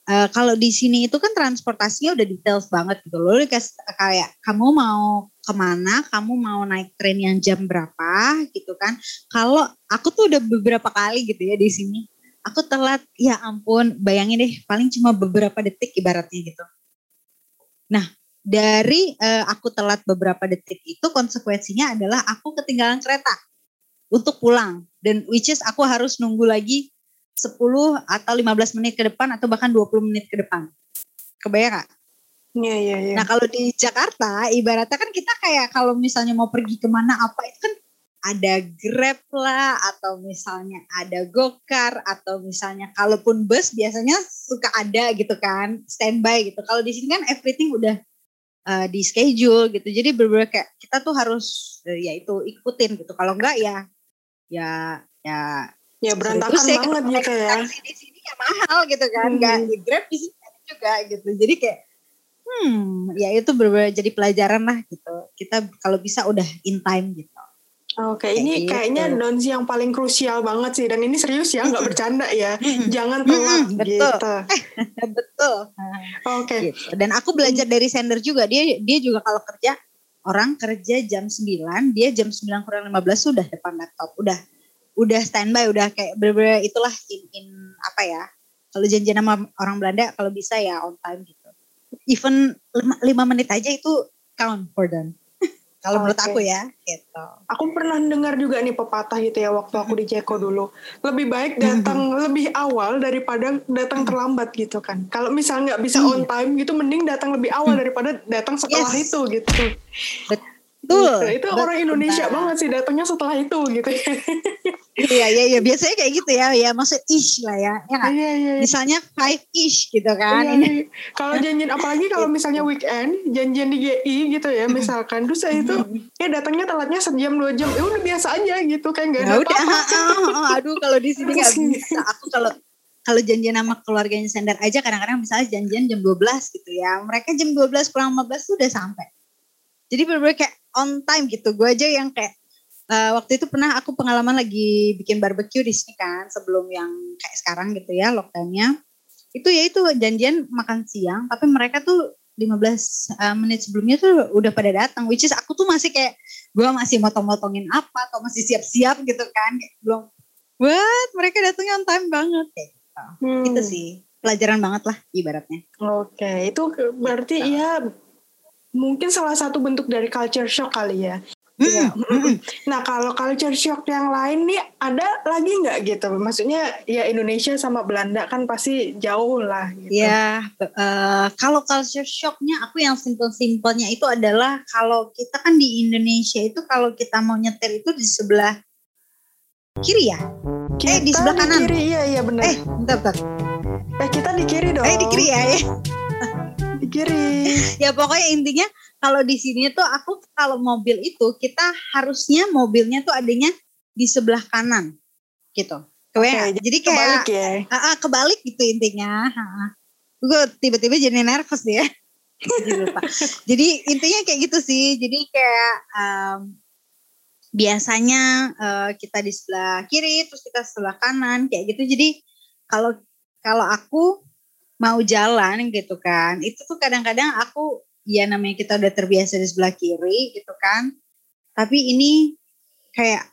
[SPEAKER 2] Uh, kalau di sini itu kan transportasinya udah details banget gitu loh. Kayak kamu mau ke mana, kamu mau naik tren yang jam berapa gitu kan. Kalau aku tuh udah beberapa kali gitu ya di sini. Aku telat, ya ampun bayangin deh paling cuma beberapa detik ibaratnya gitu. Nah dari uh, aku telat beberapa detik itu konsekuensinya adalah aku ketinggalan kereta untuk pulang dan which is aku harus nunggu lagi 10 atau 15 menit ke depan atau bahkan 20 menit ke depan. Kebayang gak?
[SPEAKER 1] Iya, iya, iya.
[SPEAKER 2] Nah kalau di Jakarta ibaratnya kan kita kayak kalau misalnya mau pergi ke mana apa itu kan ada Grab lah atau misalnya ada Gokar atau misalnya kalaupun bus biasanya suka ada gitu kan standby gitu. Kalau di sini kan everything udah uh, di schedule gitu. Jadi berbeda kayak kita tuh harus uh, ya itu ikutin gitu. Kalau enggak ya ya ya
[SPEAKER 1] ya berantakan ya, banget gitu ya.
[SPEAKER 2] Di sini ya mahal gitu kan. Hmm. Gak di Grab di sini juga gitu. Jadi kayak hmm ya itu berbeda jadi pelajaran lah gitu. Kita kalau bisa udah in time gitu.
[SPEAKER 1] Oke, okay, ini gitu. kayaknya donsi yang paling krusial banget sih dan ini serius ya, nggak bercanda ya. Jangan telat betul. gitu.
[SPEAKER 2] betul. Oke. Okay. Gitu. Dan aku belajar dari sender juga. Dia dia juga kalau kerja orang kerja jam 9, dia jam 9 kurang 15 sudah depan laptop, udah udah standby, udah kayak bener-bener itulah in, in apa ya? Kalau janjian sama orang Belanda kalau bisa ya on time gitu. Even 5 menit aja itu count for them. Kalau menurut aku ya, gitu.
[SPEAKER 1] Aku pernah dengar juga nih pepatah gitu ya waktu aku di Ceko dulu. Lebih baik datang mm-hmm. lebih awal daripada datang mm-hmm. terlambat gitu kan. Kalau misal nggak bisa mm-hmm. on time gitu, mending datang lebih awal daripada datang setelah yes. itu gitu.
[SPEAKER 2] Betul. Betul.
[SPEAKER 1] Gitu. Itu orang Indonesia banget sih datangnya setelah itu gitu.
[SPEAKER 2] iya iya iya biasanya kayak gitu ya ya maksud ish lah ya. ya kan? iya, iya, iya. Misalnya five ish gitu kan. Iya,
[SPEAKER 1] iya. Kalau janjian apalagi kalau misalnya weekend janjian di GI gitu ya misalkan terus saya itu ya datangnya telatnya sejam dua jam ya udah biasa aja gitu kayak gak ada
[SPEAKER 2] udah, apa-apa. aduh kalau di sini nggak bisa aku kalau kalau janjian sama keluarganya sender aja kadang-kadang misalnya janjian jam 12 gitu ya. Mereka jam 12 kurang 15 tuh udah sampai. Jadi bener-bener kayak on time gitu. Gue aja yang kayak uh, waktu itu pernah aku pengalaman lagi bikin barbecue di sini kan sebelum yang kayak sekarang gitu ya lockdownnya. Itu ya itu janjian makan siang, tapi mereka tuh 15 uh, eh, menit sebelumnya tuh udah pada datang. Which is aku tuh masih kayak gue masih motong-motongin apa atau masih siap-siap gitu kan. Kayak belum, what mereka datangnya on time banget kayak gitu. Hmm. Itu sih pelajaran banget lah ibaratnya.
[SPEAKER 1] Oke, okay. itu berarti gitu. ya mungkin salah satu bentuk dari culture shock kali ya. Ya. Nah kalau culture shock yang lain nih ada lagi nggak gitu? Maksudnya ya Indonesia sama Belanda kan pasti jauh lah. Gitu.
[SPEAKER 2] Ya uh, kalau culture shocknya aku yang simpel-simpelnya itu adalah kalau kita kan di Indonesia itu kalau kita mau nyetir itu di sebelah kiri ya?
[SPEAKER 1] Kita eh di sebelah kanan. Kiri iya iya benar.
[SPEAKER 2] Eh bentar bentar.
[SPEAKER 1] Eh kita di kiri dong.
[SPEAKER 2] Eh di kiri ya. ya
[SPEAKER 1] kiri.
[SPEAKER 2] ya pokoknya intinya kalau di sini tuh aku kalau mobil itu kita harusnya mobilnya tuh adanya di sebelah kanan gitu. Okay, jadi kayak kebalik ya. Uh, uh, kebalik gitu intinya. Uh, gue tiba-tiba jadi nervous ya. jadi lupa. jadi intinya kayak gitu sih. Jadi kayak um, biasanya uh, kita di sebelah kiri terus kita sebelah kanan kayak gitu. Jadi kalau kalau aku mau jalan gitu kan. Itu tuh kadang-kadang aku ya namanya kita udah terbiasa di sebelah kiri gitu kan. Tapi ini kayak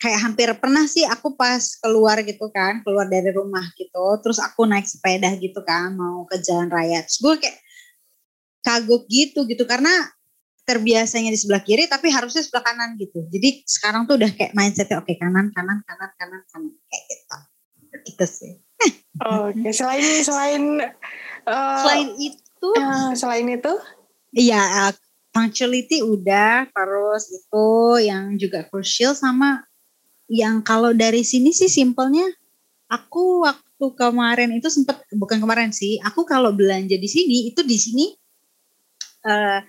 [SPEAKER 2] kayak hampir pernah sih aku pas keluar gitu kan keluar dari rumah gitu terus aku naik sepeda gitu kan mau ke jalan raya. Terus gue kayak kagok gitu gitu. Karena terbiasanya di sebelah kiri tapi harusnya sebelah kanan gitu. Jadi sekarang tuh udah kayak mindsetnya oke kanan kanan kanan kanan kanan. Kayak gitu. Gitu sih
[SPEAKER 1] Oke, okay. selain selain
[SPEAKER 2] uh, selain itu,
[SPEAKER 1] uh, selain itu,
[SPEAKER 2] iya uh, punctuality udah, terus itu yang juga crucial sama yang kalau dari sini sih simpelnya, aku waktu kemarin itu sempat bukan kemarin sih, aku kalau belanja di sini itu di sini uh,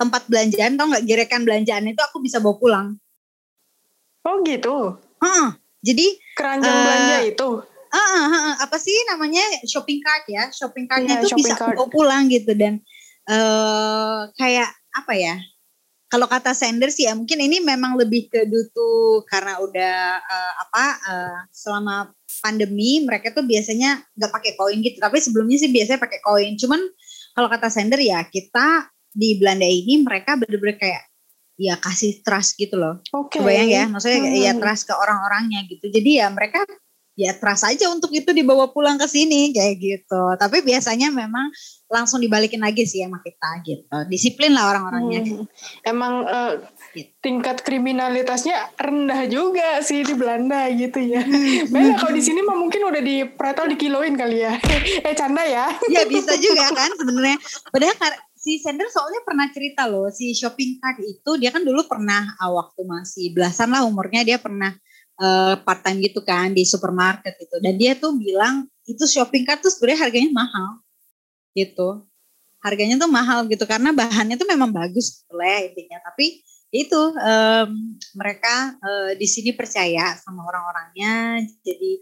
[SPEAKER 2] tempat belanjaan tau nggak gerekan belanjaan itu aku bisa bawa pulang.
[SPEAKER 1] Oh gitu.
[SPEAKER 2] Uh, jadi
[SPEAKER 1] keranjang uh, belanja itu
[SPEAKER 2] uh, uh, uh, apa sih namanya shopping cart ya shopping cartnya yeah, tuh bisa cart. pulang gitu dan uh, kayak apa ya kalau kata sender sih ya mungkin ini memang lebih ke dutu karena udah uh, apa uh, selama pandemi mereka tuh biasanya nggak pakai koin gitu tapi sebelumnya sih biasanya pakai koin cuman kalau kata sender ya kita di Belanda ini mereka bener-bener kayak ya kasih trust gitu loh.
[SPEAKER 1] Oke. Okay.
[SPEAKER 2] Kebayang ya, maksudnya hmm. ya trust ke orang-orangnya gitu. Jadi ya mereka ya trust aja untuk itu dibawa pulang ke sini kayak gitu. Tapi biasanya memang langsung dibalikin lagi sih sama kita gitu. Disiplin lah orang-orangnya.
[SPEAKER 1] Hmm. Emang uh, tingkat kriminalitasnya rendah juga sih di Belanda gitu ya. Banyak kalau di sini mah mungkin udah di pretel dikiloin kali ya. eh canda ya.
[SPEAKER 2] ya bisa juga kan sebenarnya. Padahal si Sender soalnya pernah cerita loh si shopping cart itu dia kan dulu pernah uh, waktu masih belasan lah umurnya dia pernah uh, part time gitu kan di supermarket itu dan dia tuh bilang itu shopping cart tuh sebenarnya harganya mahal gitu harganya tuh mahal gitu karena bahannya tuh memang bagus lah ya intinya tapi itu um, mereka uh, di sini percaya sama orang-orangnya jadi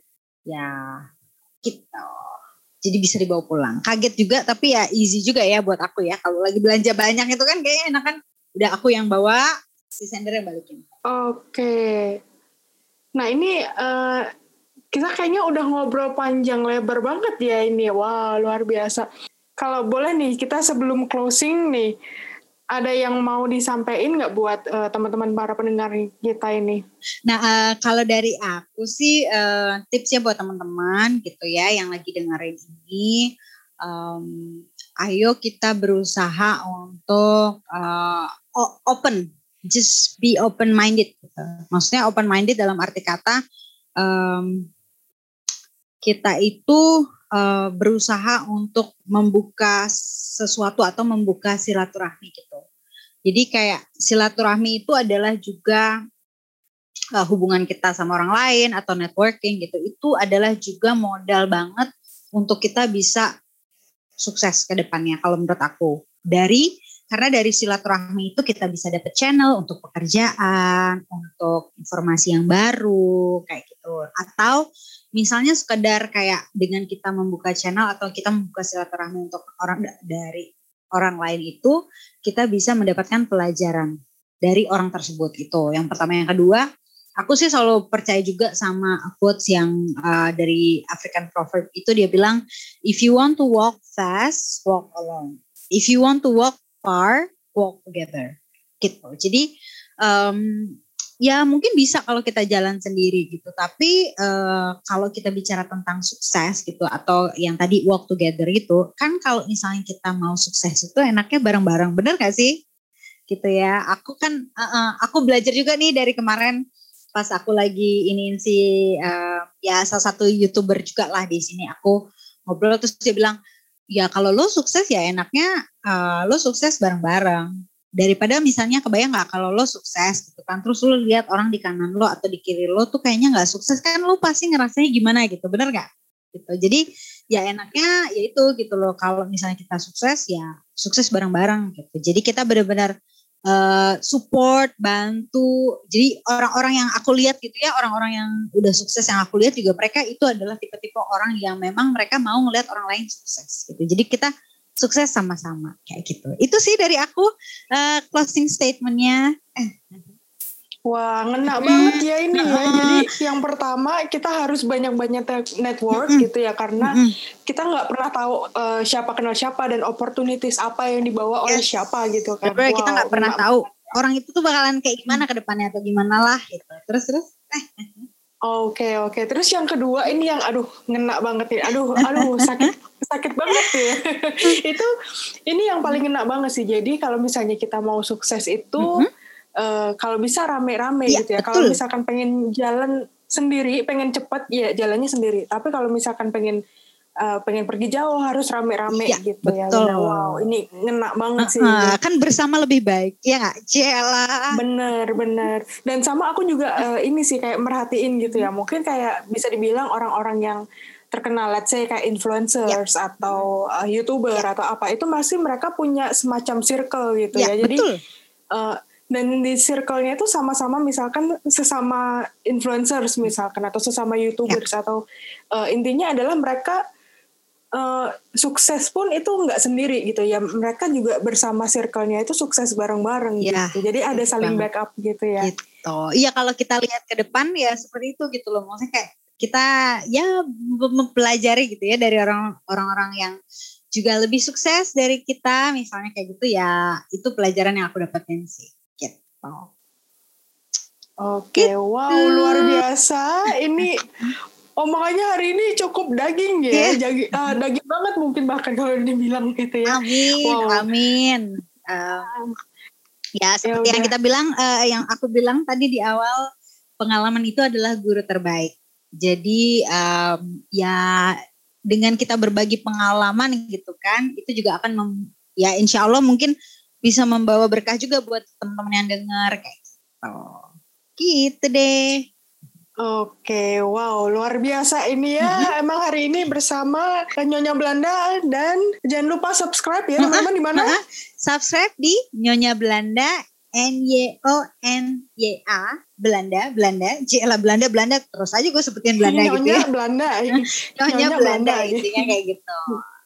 [SPEAKER 2] ya gitu jadi bisa dibawa pulang. Kaget juga tapi ya easy juga ya buat aku ya. Kalau lagi belanja banyak itu kan kayaknya enak kan udah aku yang bawa, si sender yang balikin.
[SPEAKER 1] Oke. Nah ini uh, kita kayaknya udah ngobrol panjang lebar banget ya ini. Wah wow, luar biasa. Kalau boleh nih kita sebelum closing nih ada yang mau disampaikan nggak buat uh, teman-teman para pendengar kita ini?
[SPEAKER 2] Nah, uh, kalau dari aku sih uh, tipsnya buat teman-teman gitu ya yang lagi dengerin ini, um, ayo kita berusaha untuk uh, open, just be open minded. Maksudnya open minded dalam arti kata um, kita itu uh, berusaha untuk membuka sesuatu atau membuka silaturahmi gitu. Jadi kayak silaturahmi itu adalah juga uh, hubungan kita sama orang lain atau networking gitu. Itu adalah juga modal banget untuk kita bisa sukses ke depannya kalau menurut aku. Dari karena dari silaturahmi itu kita bisa dapat channel untuk pekerjaan, untuk informasi yang baru kayak gitu. Atau misalnya sekedar kayak dengan kita membuka channel atau kita membuka silaturahmi untuk orang dari orang lain itu kita bisa mendapatkan pelajaran dari orang tersebut itu. Yang pertama, yang kedua, aku sih selalu percaya juga sama quotes yang uh, dari African proverb itu dia bilang, if you want to walk fast, walk alone. If you want to walk far, walk together. Gitu. Jadi um, ya mungkin bisa kalau kita jalan sendiri gitu tapi uh, kalau kita bicara tentang sukses gitu atau yang tadi walk together itu kan kalau misalnya kita mau sukses itu enaknya bareng-bareng bener gak sih gitu ya aku kan uh, uh, aku belajar juga nih dari kemarin pas aku lagi ini si uh, ya salah satu youtuber juga lah di sini aku ngobrol terus dia bilang ya kalau lo sukses ya enaknya uh, lo sukses bareng-bareng. Daripada misalnya kebayang nggak kalau lo sukses gitu kan terus lo lihat orang di kanan lo atau di kiri lo tuh kayaknya nggak sukses kan lo pasti ngerasanya gimana gitu bener nggak? Gitu. Jadi ya enaknya ya itu gitu loh. Kalau misalnya kita sukses ya sukses bareng-bareng gitu. Jadi kita benar-benar uh, support bantu. Jadi orang-orang yang aku lihat gitu ya orang-orang yang udah sukses yang aku lihat juga mereka itu adalah tipe-tipe orang yang memang mereka mau ngelihat orang lain sukses gitu. Jadi kita sukses sama-sama kayak gitu. Itu sih dari aku uh, closing statementnya.
[SPEAKER 1] Wah, ngena banget ya ini ya. Jadi yang pertama kita harus banyak-banyak network gitu ya karena kita nggak pernah tahu uh, siapa kenal siapa dan opportunities apa yang dibawa oleh siapa gitu kan.
[SPEAKER 2] Wow, kita nggak pernah tahu orang itu tuh bakalan kayak gimana ke depannya atau gimana lah gitu. Terus terus.
[SPEAKER 1] Oke okay, oke. Okay. Terus yang kedua ini yang aduh ngena banget ya. Aduh aduh sakit sakit banget ya. itu ini yang paling ngena banget sih. Jadi kalau misalnya kita mau sukses itu mm -hmm. uh, kalau bisa rame-rame ya, gitu ya. Kalau misalkan pengen jalan sendiri, pengen cepet ya jalannya sendiri. Tapi kalau misalkan pengen uh, pengen pergi jauh harus rame-rame ya, gitu ya. betul. ya. Wow, ini ngena banget sih. Uh,
[SPEAKER 2] kan bersama lebih baik, ya nggak? Jela.
[SPEAKER 1] Bener, bener. Dan sama aku juga uh, ini sih kayak merhatiin gitu ya. Mungkin kayak bisa dibilang orang-orang yang terkenal, let's say kayak influencers ya. atau uh, youtuber ya. atau apa itu masih mereka punya semacam circle gitu ya. ya. Jadi betul. Uh, dan di circle-nya itu sama-sama misalkan sesama influencers misalkan atau sesama youtubers ya. atau uh, intinya adalah mereka uh, sukses pun itu nggak sendiri gitu ya. Mereka juga bersama circle-nya itu sukses bareng-bareng ya, gitu. Jadi ada saling banget. backup gitu ya.
[SPEAKER 2] Gitu. Iya kalau kita lihat ke depan ya seperti itu gitu loh. Maksudnya kayak kita ya mempelajari gitu ya dari orang orang yang juga lebih sukses dari kita. Misalnya kayak gitu ya itu pelajaran yang aku dapetin sih. Gitu.
[SPEAKER 1] Oke, gitu. wow luar biasa. Ini Oh makanya hari ini cukup daging ya,
[SPEAKER 2] Iya.
[SPEAKER 1] Jagi- ah, daging banget mungkin bahkan kalau dibilang gitu ya.
[SPEAKER 2] Amin,
[SPEAKER 1] Wow.
[SPEAKER 2] amin. Um, ya seperti yang
[SPEAKER 1] udah.
[SPEAKER 2] kita bilang, eh, yang aku bilang tadi di awal, pengalaman itu adalah guru terbaik. Jadi um, ya dengan kita berbagi pengalaman gitu kan, itu juga akan mem- ya insya Allah mungkin bisa membawa berkah juga buat teman-teman yang dengar kayak gitu. Gitu deh.
[SPEAKER 1] Oke, wow, luar biasa ini ya.
[SPEAKER 2] Mm-hmm.
[SPEAKER 1] Emang hari ini bersama Nyonya Belanda dan jangan lupa subscribe ya, teman-teman di mana?
[SPEAKER 2] Ah, Subscribe di Nyonya Belanda N Y O N Y A Belanda Belanda J lah Belanda Belanda terus aja gue sebutin Belanda gitu
[SPEAKER 1] Nyonya
[SPEAKER 2] ya
[SPEAKER 1] Belanda.
[SPEAKER 2] Nyonya
[SPEAKER 1] Nyonya
[SPEAKER 2] Belanda
[SPEAKER 1] Belanda,
[SPEAKER 2] intinya kayak gitu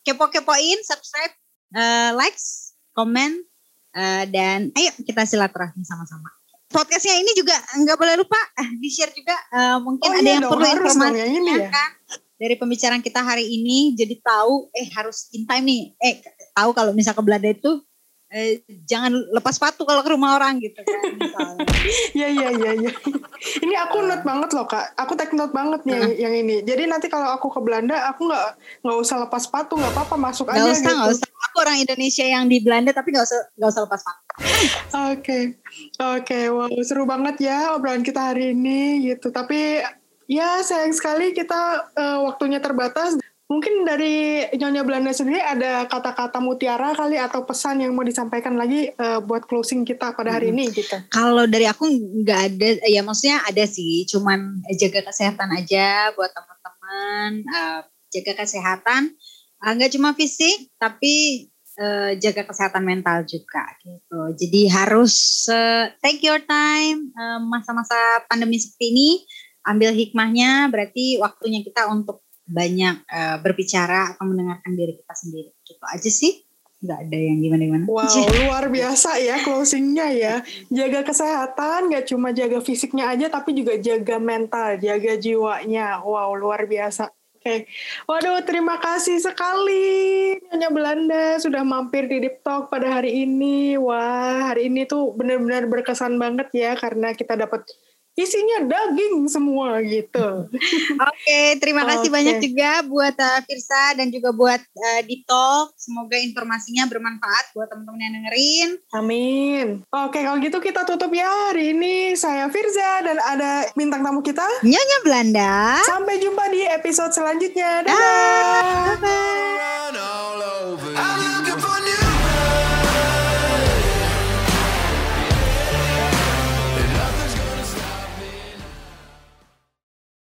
[SPEAKER 2] kepo-kepoin subscribe eh, likes komen eh, dan ayo kita silaturahmi sama-sama podcastnya ini juga nggak boleh lupa eh, di share juga eh, mungkin
[SPEAKER 1] Oh
[SPEAKER 2] ada
[SPEAKER 1] iya
[SPEAKER 2] yang
[SPEAKER 1] dong,
[SPEAKER 2] perlu informasi
[SPEAKER 1] yang ini ya.
[SPEAKER 2] kan dari pembicaraan kita hari ini jadi tahu eh harus in time nih eh tahu kalau misal ke Belanda itu eh, jangan lepas sepatu kalau ke rumah orang gitu kan misalnya.
[SPEAKER 1] Iya iya iya iya. Ini aku
[SPEAKER 2] Ah.
[SPEAKER 1] note banget loh kak. Aku take note banget nih yang, yang ini. Jadi nanti kalau aku ke Belanda, aku nggak nggak usah lepas sepatu, nggak apa-apa masuk
[SPEAKER 2] Gak
[SPEAKER 1] aja
[SPEAKER 2] usah,
[SPEAKER 1] gitu.
[SPEAKER 2] gak usah. Aku orang Indonesia yang di Belanda tapi gak usah, gak usah lepas sepatu.
[SPEAKER 1] Oke, oke, wow seru banget ya obrolan kita hari ini gitu. Tapi ya sayang sekali kita eh, waktunya terbatas. Mungkin dari Nyonya Belanda sendiri ada kata-kata mutiara kali atau pesan yang mau disampaikan lagi eh, buat closing kita pada hari ini gitu.
[SPEAKER 2] Kalau dari aku nggak ada, ya maksudnya ada sih, cuman jaga kesehatan aja buat teman-teman, eh, jaga kesehatan, eh, nggak cuma fisik, tapi eh, jaga kesehatan mental juga gitu. Jadi harus eh, take your time eh, masa-masa pandemi seperti ini, ambil hikmahnya, berarti waktunya kita untuk banyak eh, berbicara atau mendengarkan diri kita sendiri. Gitu aja sih, nggak ada yang gimana-gimana.
[SPEAKER 1] Wow, luar biasa ya closingnya ya. Jaga kesehatan, nggak cuma jaga fisiknya aja, tapi juga jaga mental, jaga jiwanya. Wow, luar biasa. Oke, waduh terima kasih sekali Nyonya Belanda sudah mampir di Deep Talk pada hari ini. Wah, hari ini tuh benar-benar berkesan banget ya karena kita dapat isinya daging semua gitu.
[SPEAKER 2] Oke, terima kasih
[SPEAKER 1] okay.
[SPEAKER 2] banyak juga buat uh, Firsa dan juga buat uh, Dito. Semoga informasinya bermanfaat buat teman-teman yang dengerin.
[SPEAKER 1] Amin. Oke, kalau gitu kita tutup ya hari ini. Saya Firza dan ada bintang tamu kita
[SPEAKER 2] Nyonya Belanda.
[SPEAKER 1] Sampai jumpa di episode selanjutnya. Dadah.
[SPEAKER 2] Bye bye.